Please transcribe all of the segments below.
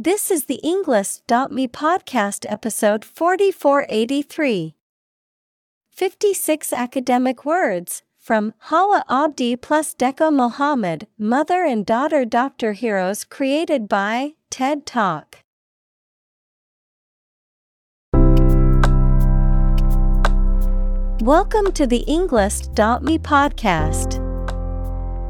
This is the Englist.me podcast episode 4483. 56 academic words from Hawa Abdi plus Deqo Mohamed, mother and daughter doctor heroes created by TED Talk. Welcome to the Englist.me podcast.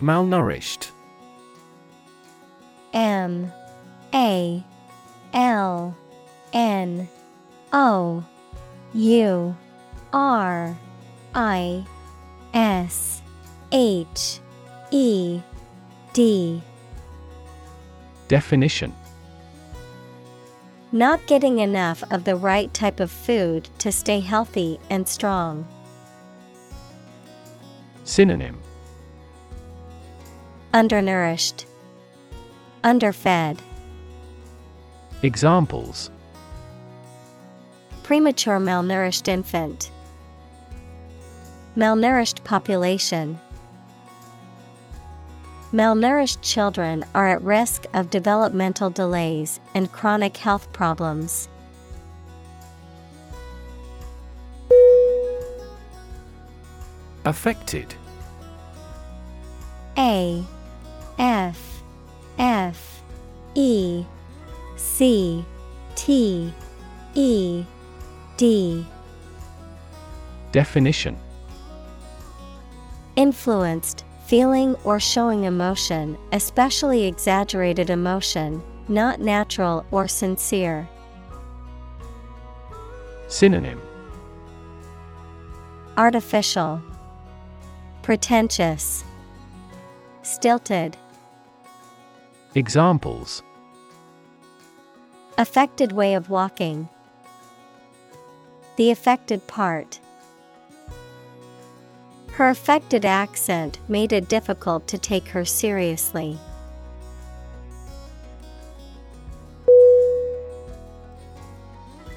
Malnourished. M A L N O U R I S H E D. Definition Not getting enough of the right type of food to stay healthy and strong. Synonym Undernourished, Underfed, Examples Premature malnourished infant, Malnourished population. Malnourished children are at risk of developmental delays and chronic health problems. Affected. A F F E C T E D. Definition. Influenced, feeling or showing emotion, especially exaggerated emotion, not natural or sincere. Synonym. Artificial, Pretentious, Stilted, Examples Affected way of walking. The affected part. Her affected accent made it difficult to take her seriously.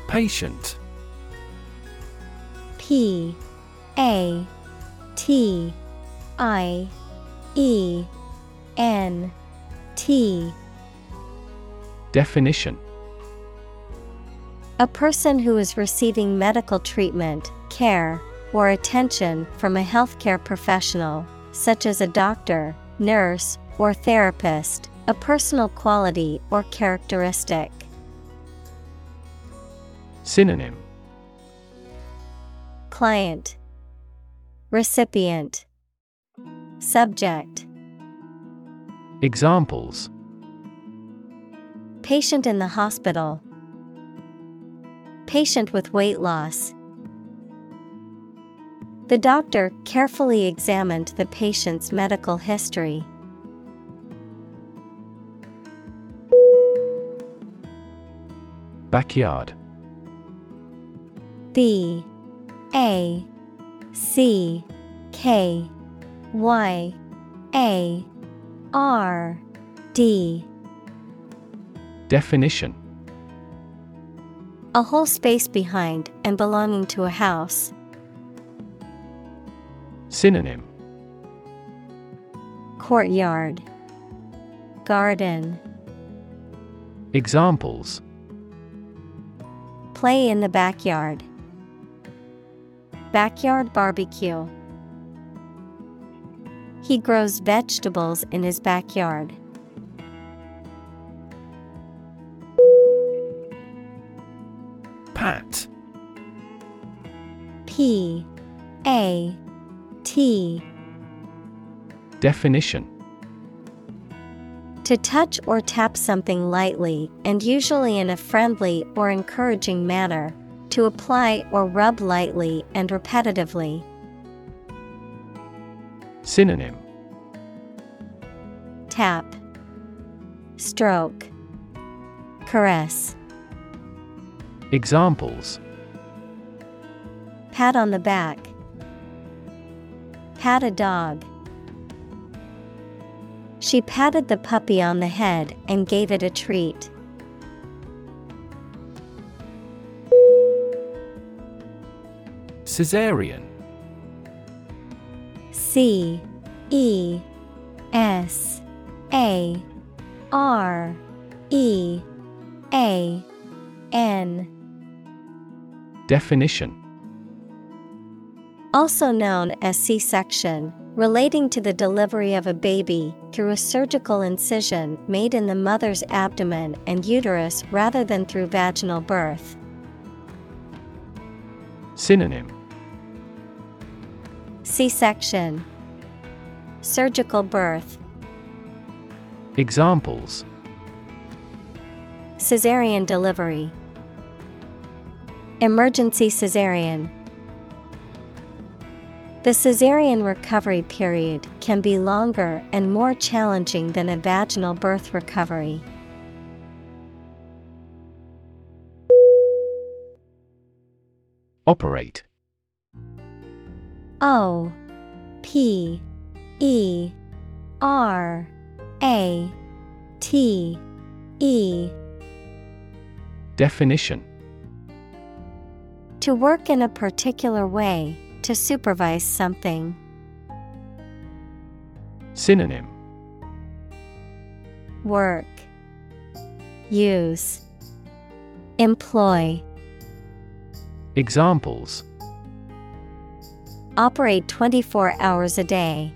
Patient. P A T I E N T. Definition. A person who is receiving medical treatment, care, or attention from a healthcare professional, such as a doctor, nurse, or therapist, a personal quality or characteristic. Synonym. Client. Recipient. Subject Examples Patient in the hospital. Patient with weight loss. The doctor carefully examined the patient's medical history. Backyard. B A C K Y A R D Definition A whole space behind and belonging to a house. Synonym Courtyard Garden Examples Play in the backyard. Backyard barbecue. He grows vegetables in his backyard. Pat. P A T Definition To touch or tap something lightly and usually in a friendly or encouraging manner, to apply or rub lightly and repetitively. Synonym Tap, Stroke, Caress. Examples Pat on the back. Pat a dog. She patted the puppy on the head and gave it a treat. Caesarean. C E S A R E A N. Definition. Also known as C section, relating to the delivery of a baby through a surgical incision made in the mother's abdomen and uterus rather than through vaginal birth. Synonym. C section, Surgical birth, Examples Caesarean delivery, Emergency cesarean. The cesarean recovery period can be longer and more challenging than a vaginal birth recovery. Operate O P E R A T E Definition To work in a particular way, to supervise something. Synonym Work, Use, Employ. Examples Operate 24 hours a day.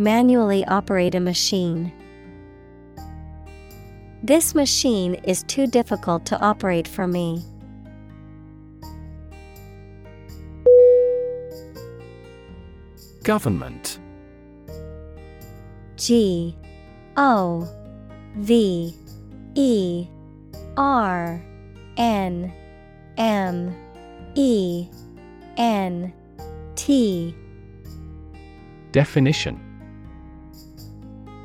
Manually operate a machine. This machine is too difficult to operate for me. Government. G O V E R N M E N T Definition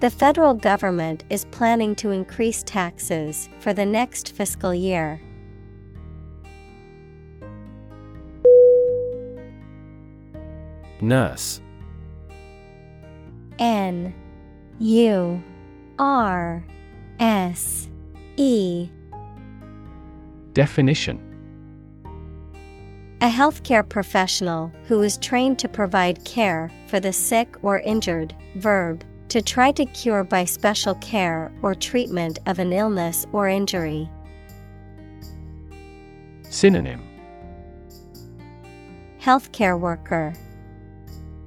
The federal government is planning to increase taxes for the next fiscal year. Nurse. N. U. R. S. E. Definition. A healthcare professional who is trained to provide care for the sick or injured, verb, to try to cure by special care or treatment of an illness or injury. Synonym. Healthcare worker,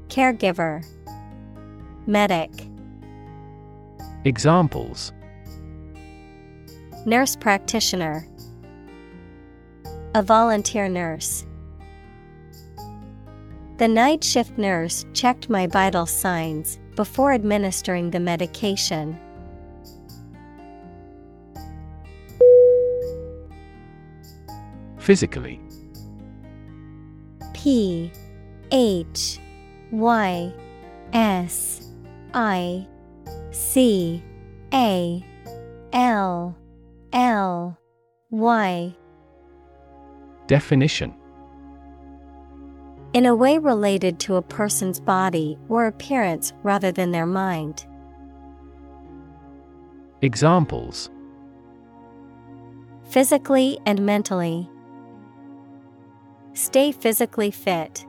Caregiver, Medic, Examples. Nurse practitioner, A volunteer nurse. The night shift nurse checked my vital signs before administering the medication. Physically. P H Y S I C A L L Y. Definition In a way related to a person's body or appearance rather than their mind. Examples Physically and mentally. Stay physically fit.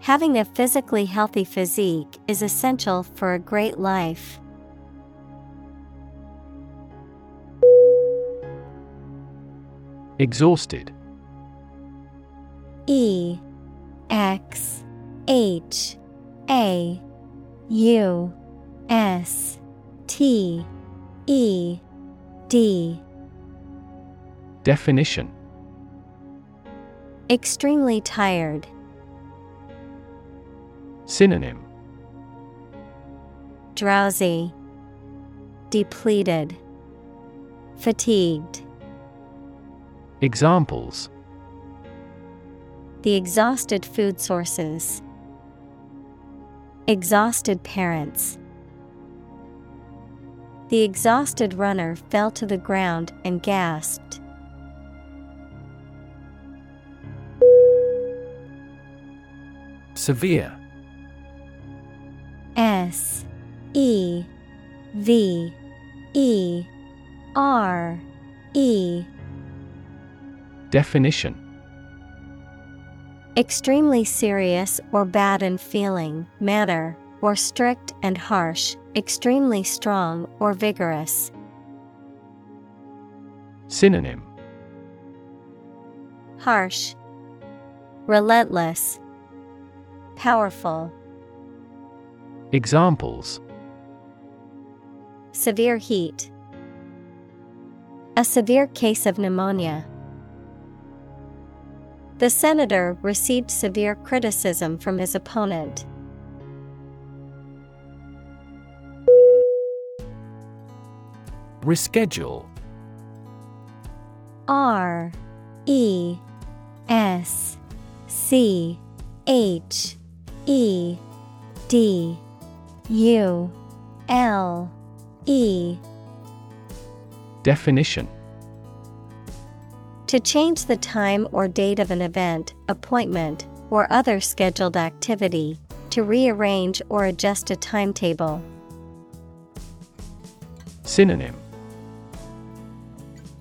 Having a physically healthy physique is essential for a great life. Exhausted. E X H A U S T E D. Definition. Extremely tired. Synonym. Drowsy, Depleted, Fatigued. Examples The exhausted food sources. Exhausted parents. The exhausted runner fell to the ground and gasped. Severe. S E V E R E Definition Extremely serious or bad in feeling, matter, or strict and harsh, extremely strong or vigorous. Synonym Harsh, Relentless, Powerful. Examples Severe heat. A severe case of pneumonia. The senator received severe criticism from his opponent. Reschedule. R E S C H E D U L E. Definition To change the time or date of an event, appointment, or other scheduled activity, to rearrange or adjust a timetable. Synonym.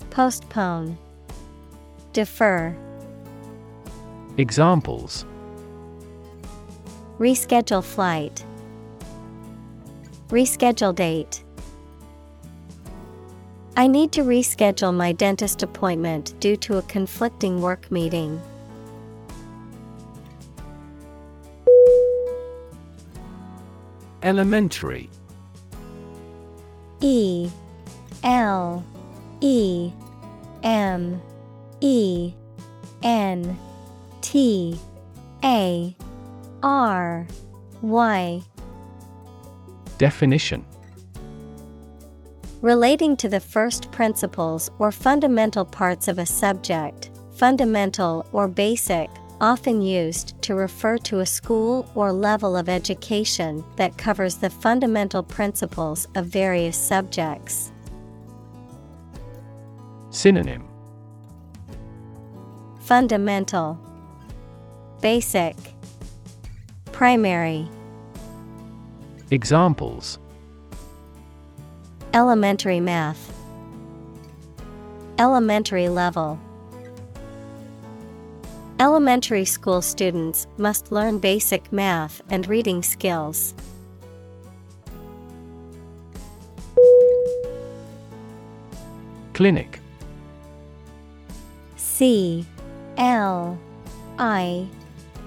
Postpone, Defer, Examples. Reschedule flight, Reschedule date. I need to reschedule my dentist appointment due to a conflicting work meeting. Elementary. E. L. E. M. E. N. T. A. R. Y. Definition Relating to the first principles or fundamental parts of a subject, fundamental or basic, often used to refer to a school or level of education that covers the fundamental principles of various subjects. Synonym Fundamental, Basic, Primary. Examples Elementary math. Elementary level. Elementary school students must learn basic math and reading skills. Clinic C L I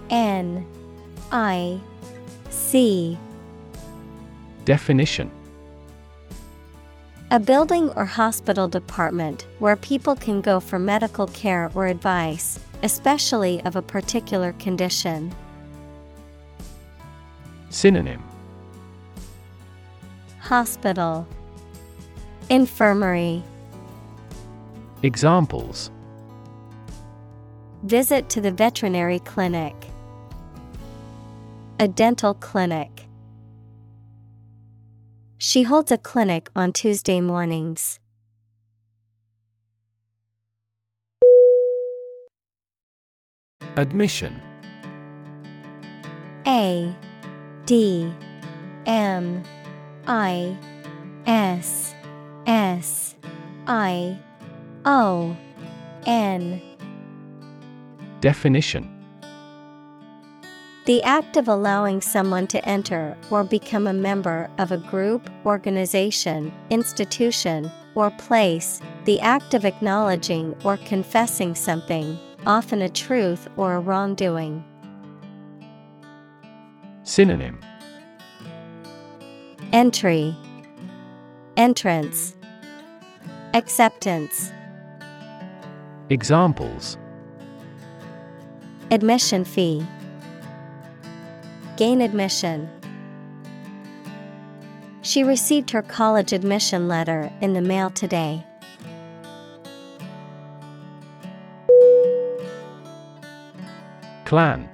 N I C Definition A building or hospital department where people can go for medical care or advice, especially of a particular condition. Synonym Hospital Infirmary Examples Visit to the veterinary clinic. A dental clinic. She holds a clinic on Tuesday mornings. Admission. A D M I S S I O N. Definition The act of allowing someone to enter or become a member of a group, organization, institution, or place, the act of acknowledging or confessing something, often a truth or a wrongdoing. Synonym. Entry. Entrance. Acceptance. Examples. Admission fee Gain admission. She received her college admission letter in the mail today. Clan.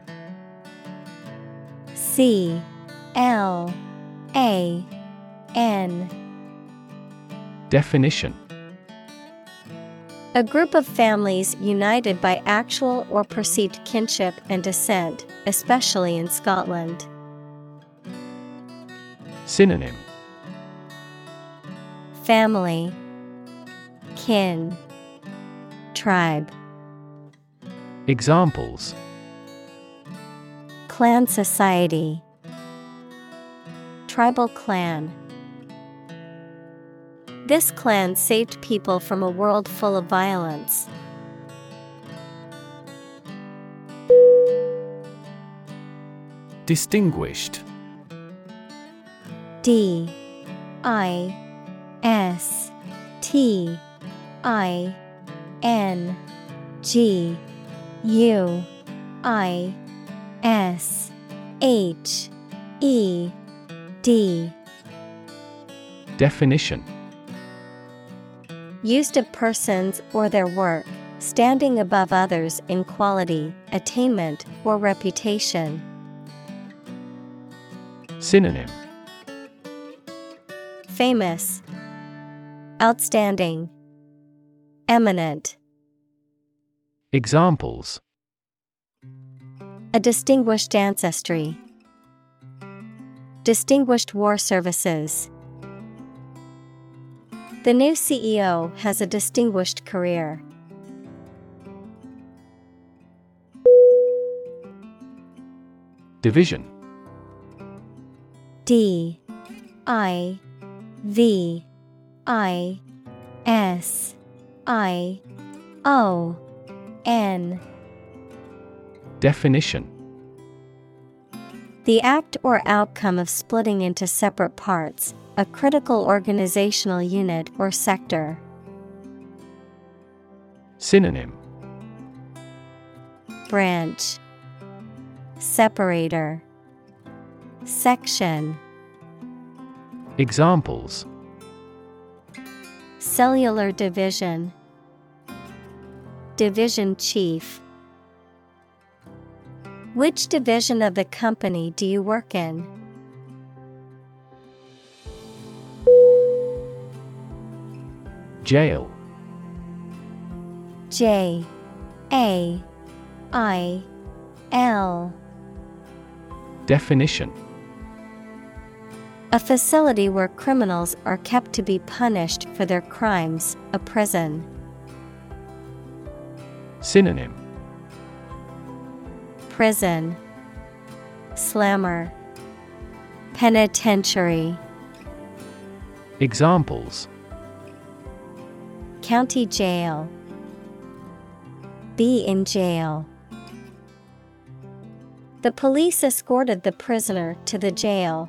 C. L. A. N. Definition. A group of families united by actual or perceived kinship and descent, especially in Scotland. Synonym. Family. Kin. Tribe. Examples. Clan Society. Tribal Clan. This clan saved people from a world full of violence. Distinguished. D I S T I N G U I S H E D. Definition. Used of persons or their work, standing above others in quality, attainment, or reputation. Synonym Famous, Outstanding, Eminent. Examples A distinguished ancestry. Distinguished war services. The new CEO has a distinguished career. Division D I V I S I O N. Definition. The act or outcome of splitting into separate parts, a critical organizational unit or sector. Synonym. Branch. Separator Section. Examples. Cellular Division. Division Chief. Which division of the company do you work in? Jail. J. A. I. L. Definition A facility where criminals are kept to be punished for their crimes, a prison. Synonym Prison Slammer Penitentiary Examples County Jail Be in jail. The police escorted the prisoner to the jail.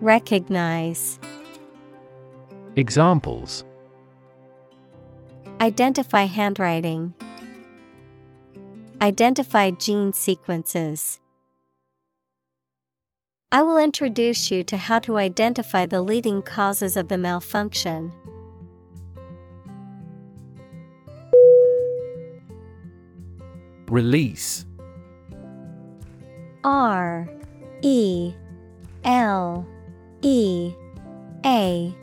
Recognize Examples Identify handwriting. Identify gene sequences. I will introduce you to how to identify the leading causes of the malfunction. Release R E L E A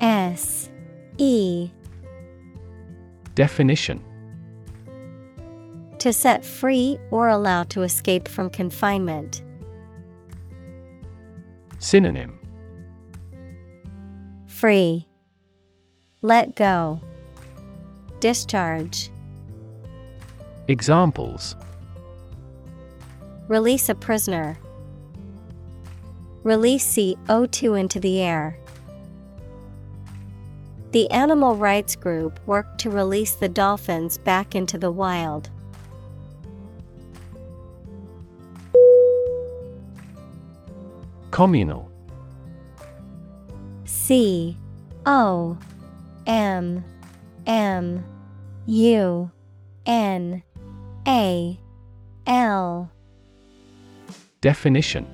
S E Definition To set free or allow to escape from confinement. Synonym Free. Let go. Discharge. Examples Release a prisoner. Release CO2 into the air. The animal rights group worked to release the dolphins back into the wild. Communal C O M M U N A L Definition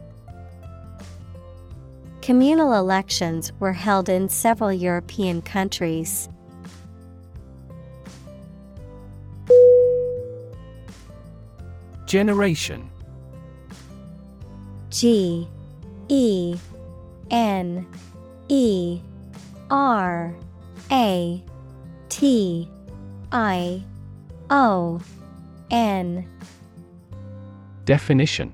Communal elections were held in several European countries. Generation. G E N E R A T I O N. Definition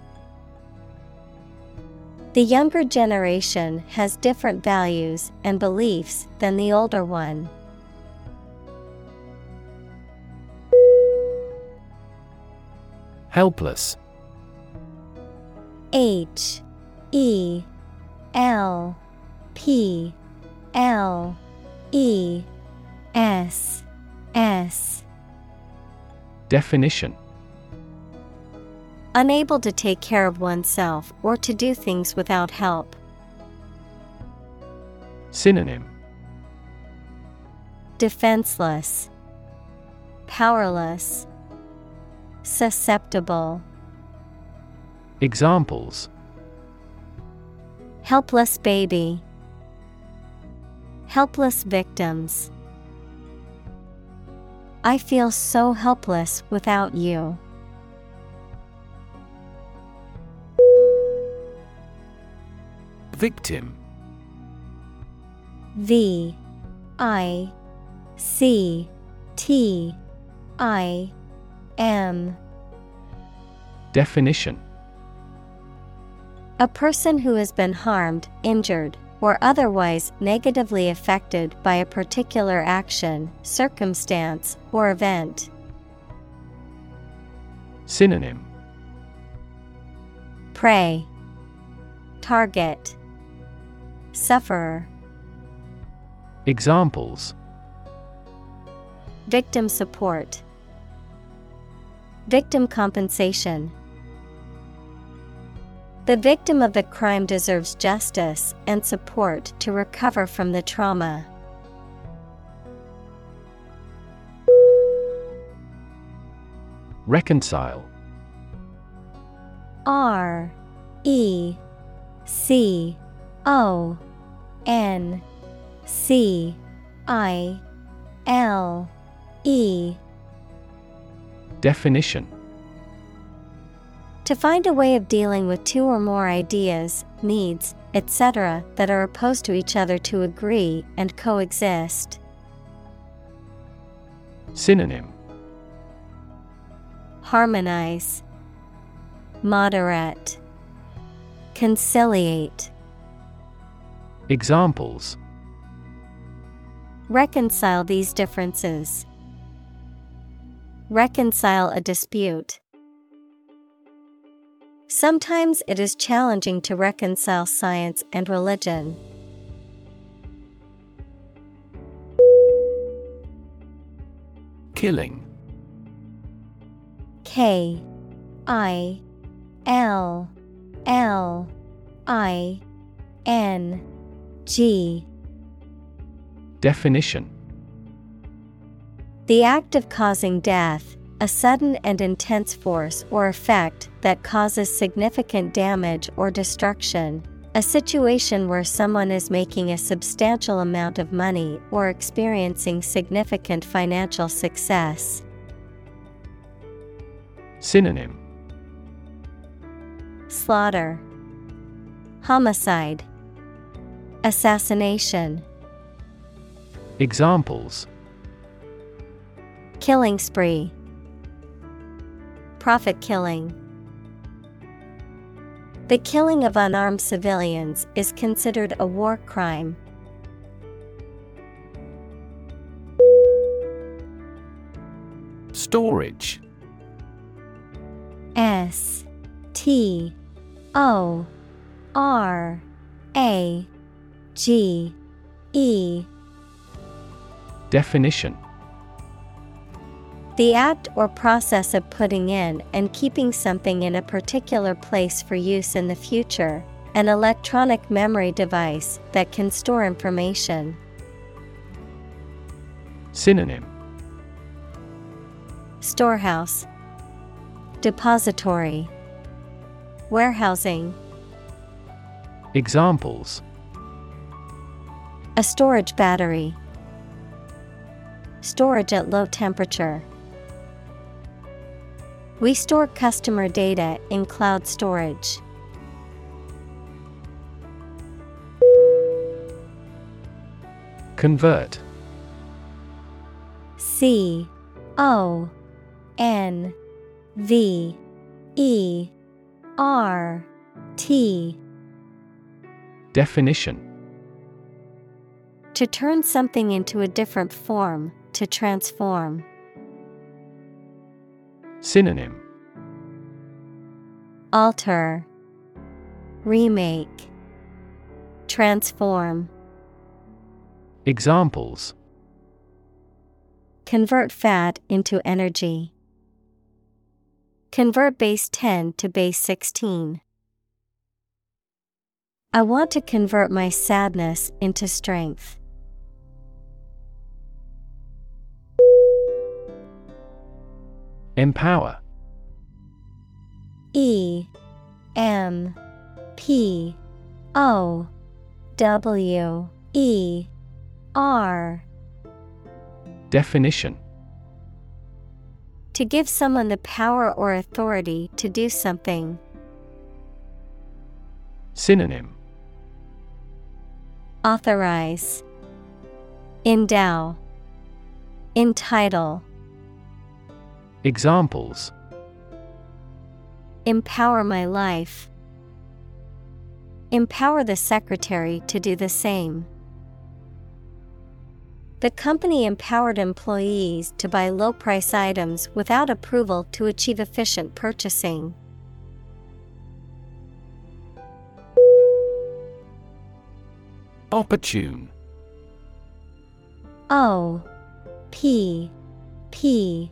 The younger generation has different values and beliefs than the older one. Helpless. H E L P L E S S. Definition Unable to take care of oneself or to do things without help. Synonym Defenseless, Powerless, Susceptible. Examples Helpless baby. Helpless victims. I feel so helpless without you. Victim. V I C T I M. Definition. A person who has been harmed, injured, or otherwise negatively affected by a particular action, circumstance, or event. Synonym. Prey, Target, Sufferer. Examples Victim support, Victim compensation. The victim of the crime deserves justice and support to recover from the trauma. Reconcile R E C O N C I L E Definition To find a way of dealing with two or more ideas, needs, etc., that are opposed to each other to agree and coexist. Synonym Harmonize, Moderate, Conciliate. Examples Reconcile these differences. Reconcile a dispute. Sometimes it is challenging to reconcile science and religion. Killing K I L L I N G. Definition. The act of causing death, a sudden and intense force or effect that causes significant damage or destruction. A situation where someone is making a substantial amount of money or experiencing significant financial success. Synonym. Slaughter, Homicide, Assassination. Examples Killing spree, Profit killing. The killing of unarmed civilians is considered a war crime. Storage S T O R A G E. Definition. The act or process of putting in and keeping something in a particular place for use in the future, an electronic memory device that can store information. Synonym. Storehouse, Depository, Warehousing. Examples A storage battery. Storage at low temperature. We store customer data in cloud storage. Convert C O N V E R T Definition To turn something into a different form, to transform. Synonym Alter, Remake, Transform. Examples Convert fat into energy. Convert base 10 to base 16. I want to convert my sadness into strength. Empower E M P O W E R. Definition. To give someone the power or authority to do something. Synonym. Authorize, Endow, Entitle, Examples Empower my life. Empower the secretary to do the same. The company empowered employees to buy low price items without approval to achieve efficient purchasing. Opportune O P P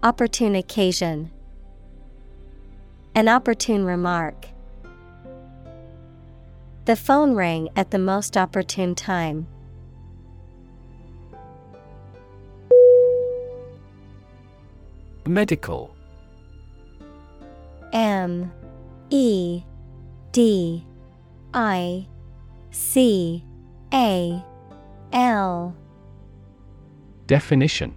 Opportune occasion, An opportune remark. The phone rang at the most opportune time. Medical M E D I C A L Definition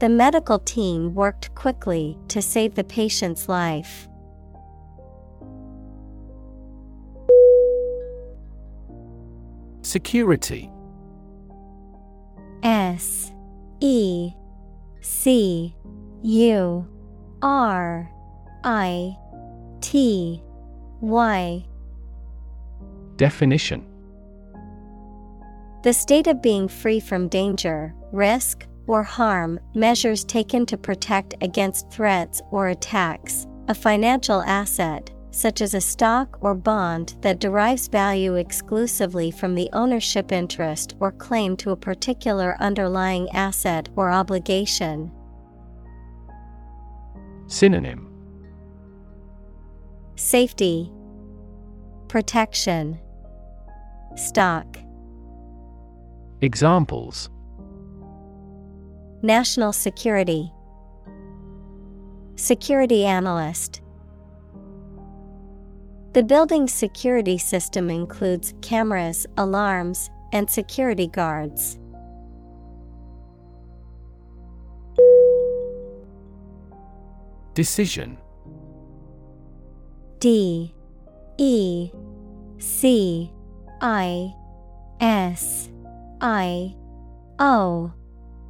The medical team worked quickly to save the patient's life. Security. S E C U R I T Y. Definition. The state of being free from danger, risk, or harm, measures taken to protect against threats or attacks, a financial asset, such as a stock or bond that derives value exclusively from the ownership interest or claim to a particular underlying asset or obligation. Synonym. Safety, Protection, Stock. Examples National Security, Security Analyst. The building's security system includes cameras, alarms, and security guards. Decision. D. E. C. I. S. I. O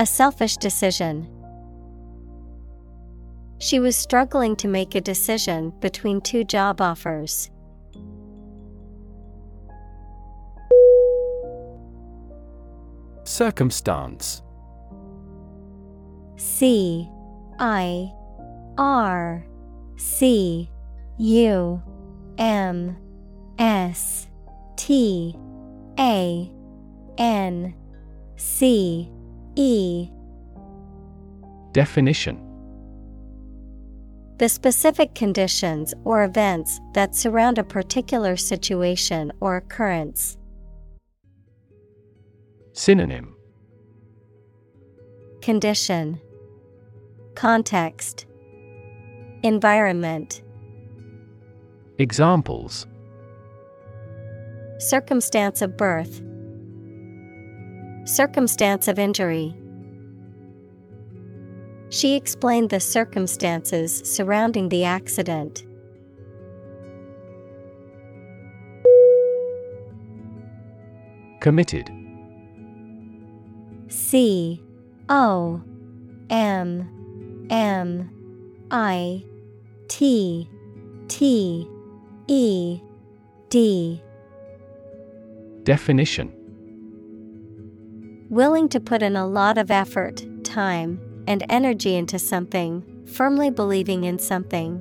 A selfish decision. She was struggling to make a decision between two job offers. Circumstance C I R C U M S T A N C E. Definition. The specific conditions or events that surround a particular situation or occurrence. Synonym. Condition. Context. Environment. Examples. Circumstance of birth Circumstance of injury. She explained the circumstances surrounding the accident. Committed. C O M M I T T E D. Definition Willing to put in a lot of effort, time, and energy into something, firmly believing in something.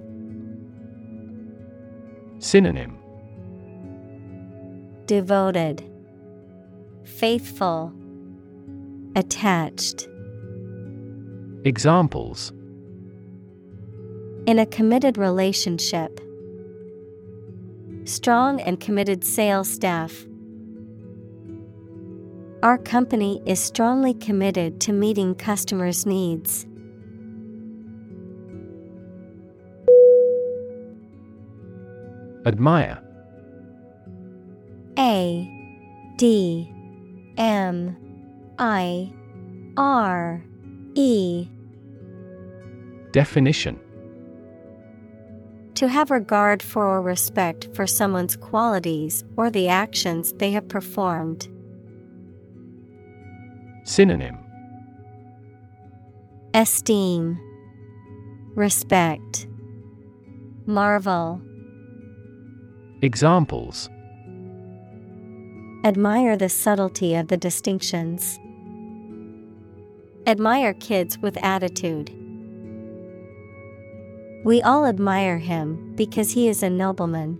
Synonym Devoted, Faithful, Attached. Examples In a committed relationship, strong and committed sales staff. Our company is strongly committed to meeting customers' needs. Admire A D M I R E Definition To have regard for or respect for someone's qualities or the actions they have performed. Synonym Esteem, Respect, Marvel. Examples Admire the subtlety of the distinctions. Admire kids with attitude. We all admire him because he is a nobleman.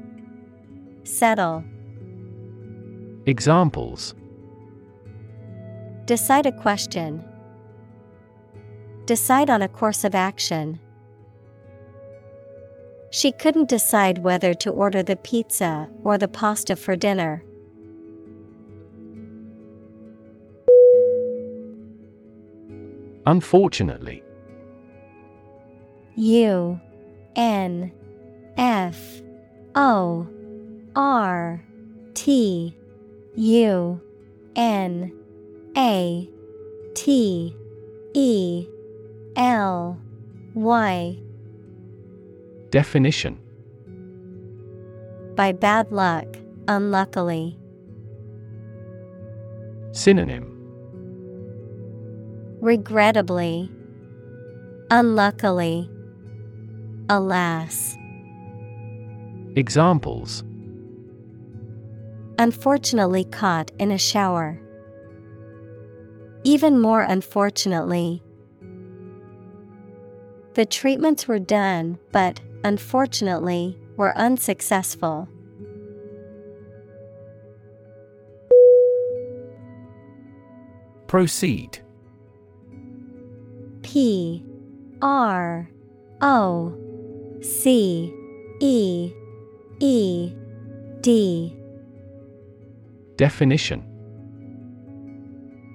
Settle. Examples Decide a question. Decide on a course of action. She couldn't decide whether to order the pizza or the pasta for dinner. Unfortunately U N F O R T U N A T E L Y. Definition. By bad luck, unluckily. Synonym. Regrettably, unluckily, alas. Examples Unfortunately caught in a shower. Even more unfortunately, the treatments were done, but unfortunately, were unsuccessful. Proceed P R O C E E D Definition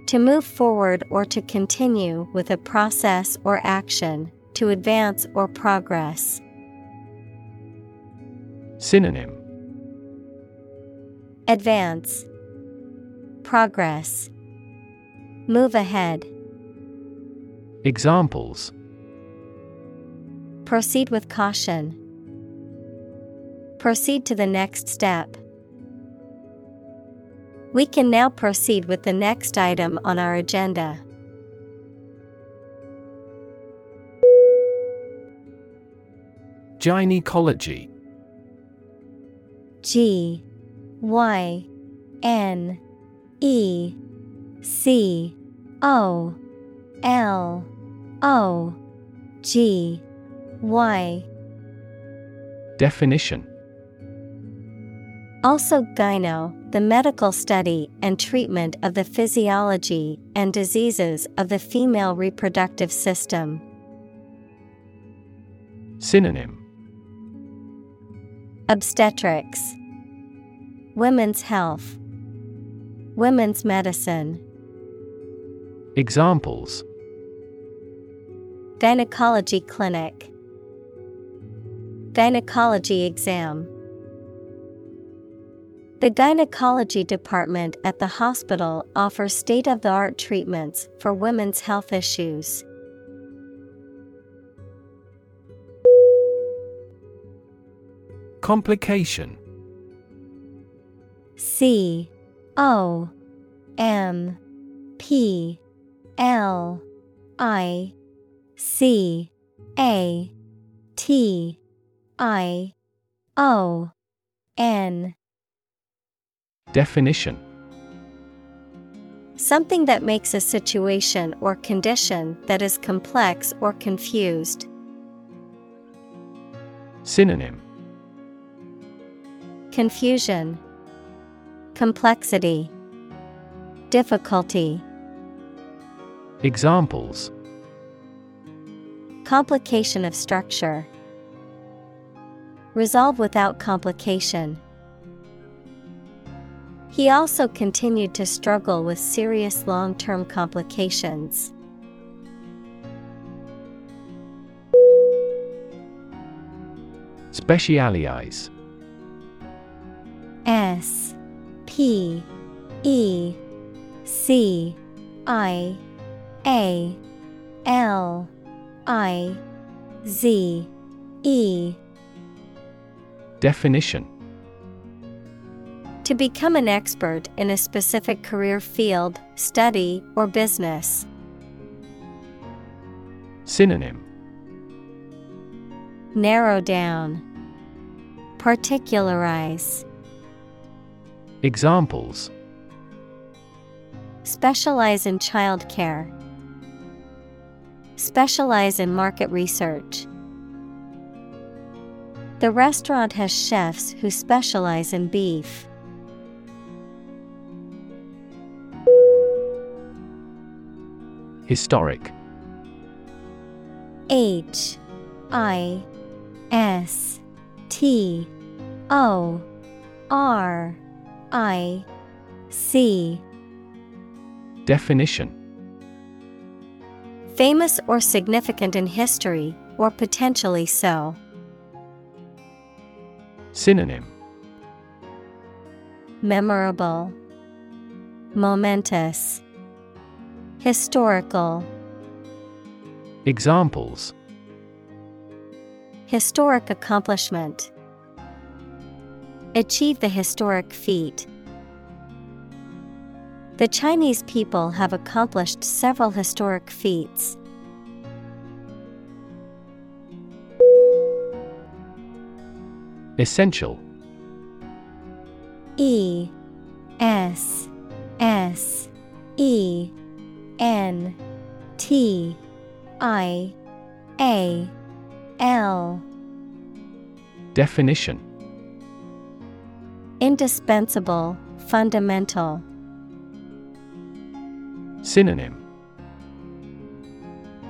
To move forward or to continue with a process or action, to advance or progress. Synonym Advance, Progress, Move ahead, Examples proceed with caution. Proceed to the next step. We can now proceed with the next item on our agenda. Gynecology. G Y N E C O L O G Y. Definition Also gyno, the medical study and treatment of the physiology and diseases of the female reproductive system. Synonym. Obstetrics. Women's health. Women's medicine. Examples. Gynecology clinic. Gynecology exam The gynecology department at the hospital offers state of the art treatments for women's health issues. Complication C O M P L I C A T I O N Definition Something that makes a situation or condition that is complex or confused. Synonym Confusion, Complexity, Difficulty. Examples Complication of structure. Resolve without complication. He also continued to struggle with serious long term complications. Specialize. S P E C I A L I Z E Definition To become an expert in a specific career field, study, or business. Synonym Narrow down. Particularize. Examples Specialize in childcare. Specialize in market research. The restaurant has chefs who specialize in beef. Historic. H I S T O R I C. Definition. Famous or significant in history, or potentially so. Synonym. Memorable, Momentous, Historical. Examples Historic accomplishment. Achieve the historic feat. The Chinese people have accomplished several historic feats. Essential E S S E N T I A L Definition Indispensable, fundamental. Synonym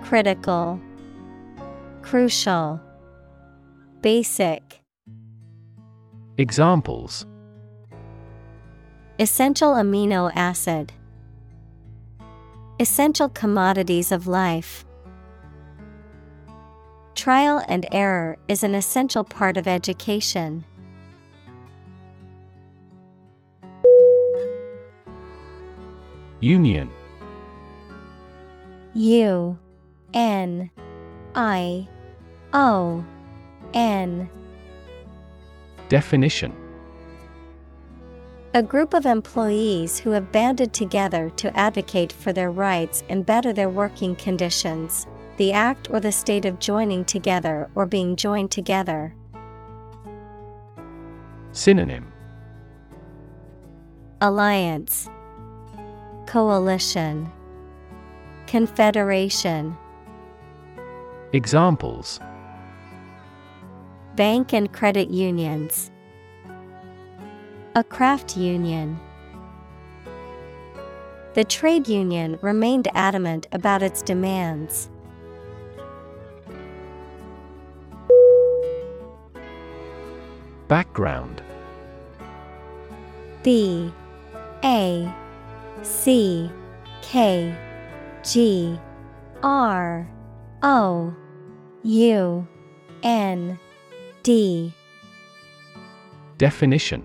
Critical, Crucial, Basic. Examples Essential amino acid. Essential commodities of life. Trial and error is an essential part of education. Union U N I O N Definition A group of employees who have banded together to advocate for their rights and better their working conditions. The act or the state of joining together or being joined together. Synonym Alliance, Coalition, Confederation. Examples Bank and credit unions. A craft union. The trade union remained adamant about its demands. Background. B. A. C. K. G. R. O. U. N. D. Definition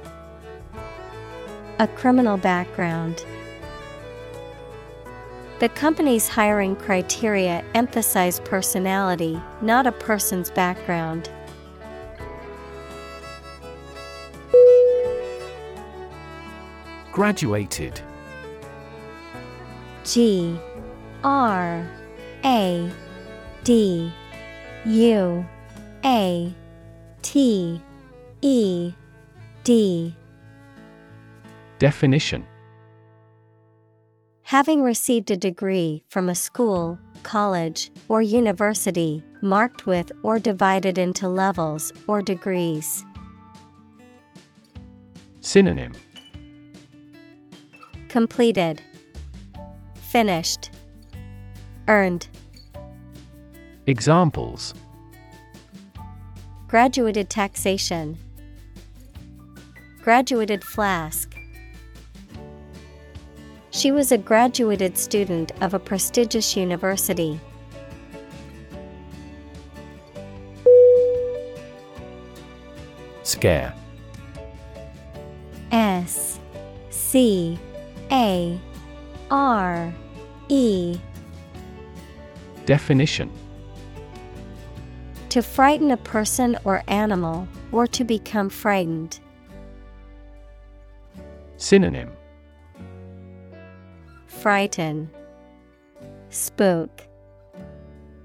A criminal background The company's hiring criteria emphasize personality, not a person's background. Graduated G R A D U A T E D. Definition Having received a degree from a school, college, or university, marked with or divided into levels or degrees. Synonym Completed, Finished, Earned. Examples Graduated taxation, Graduated flask. She was a graduated student of a prestigious university. Scare S C A R E Definition To frighten a person or animal, or to become frightened. Synonym Frighten, Spook,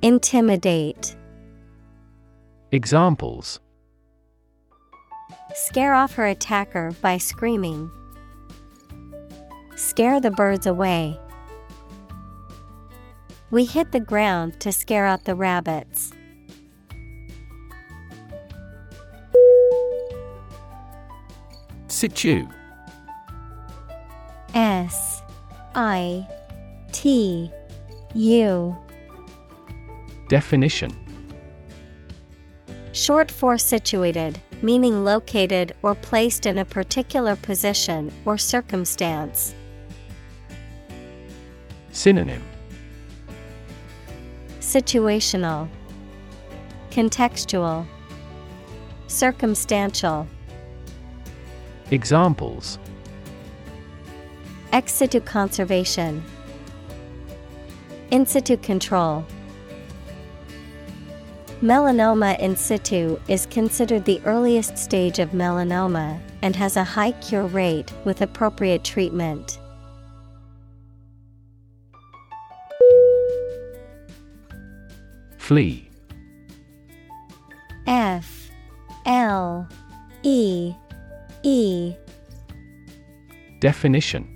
Intimidate. Examples Scare off her attacker by screaming. Scare the birds away. We hit the ground to scare out the rabbits. Situ S I T U. Definition. Short for situated, meaning located or placed in a particular position or circumstance. Synonym. Situational, Contextual, Circumstantial. Examples Ex situ conservation, In situ control. Melanoma in situ is considered the earliest stage of melanoma and has a high cure rate with appropriate treatment. Flee F. L. E. E. Definition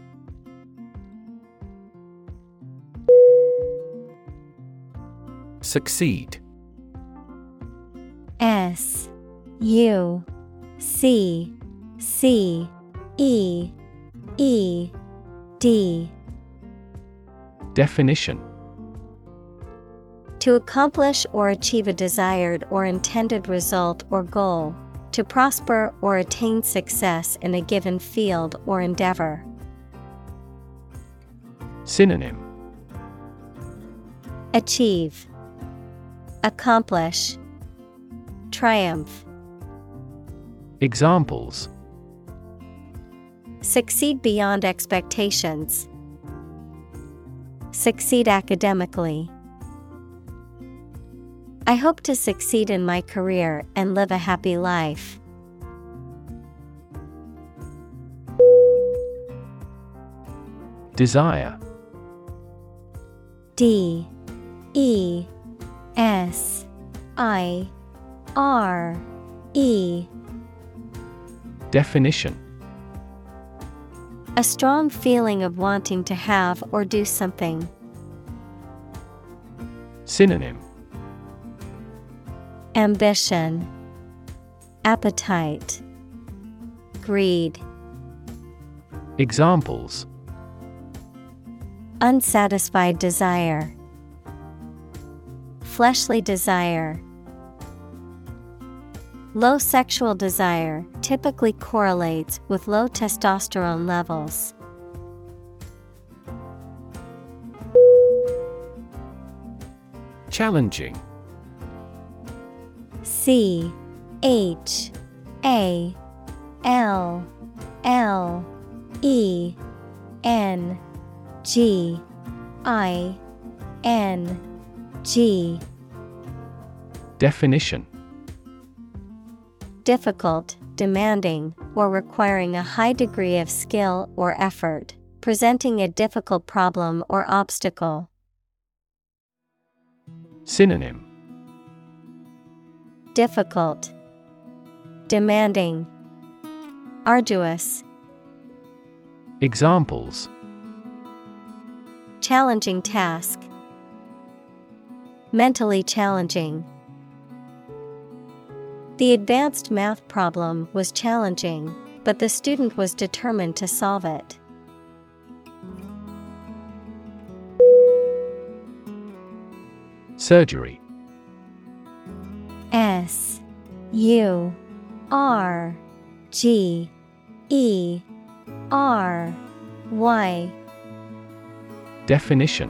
Succeed. S U C C E E D. Definition. To accomplish or achieve a desired or intended result or goal, to prosper or attain success in a given field or endeavor. Synonym. Achieve, Accomplish, Triumph. Examples Succeed beyond expectations. Succeed academically. I hope to succeed in my career and live a happy life. Desire D E S I R E. Definition. A strong feeling of wanting to have or do something. Synonym. Ambition, Appetite, Greed, Examples. Unsatisfied desire, Fleshly desire. Low sexual desire typically correlates with low testosterone levels. Challenging C H A L L E N G I N G Definition Difficult, demanding, or requiring a high degree of skill or effort, presenting a difficult problem or obstacle. Synonym Difficult, Demanding, Arduous. Examples Challenging task. Mentally challenging. The advanced math problem was challenging, but the student was determined to solve it. Surgery. S U R G E R Y. Definition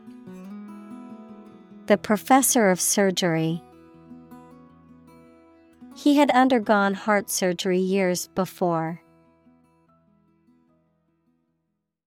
The professor of surgery. He had undergone heart surgery years before.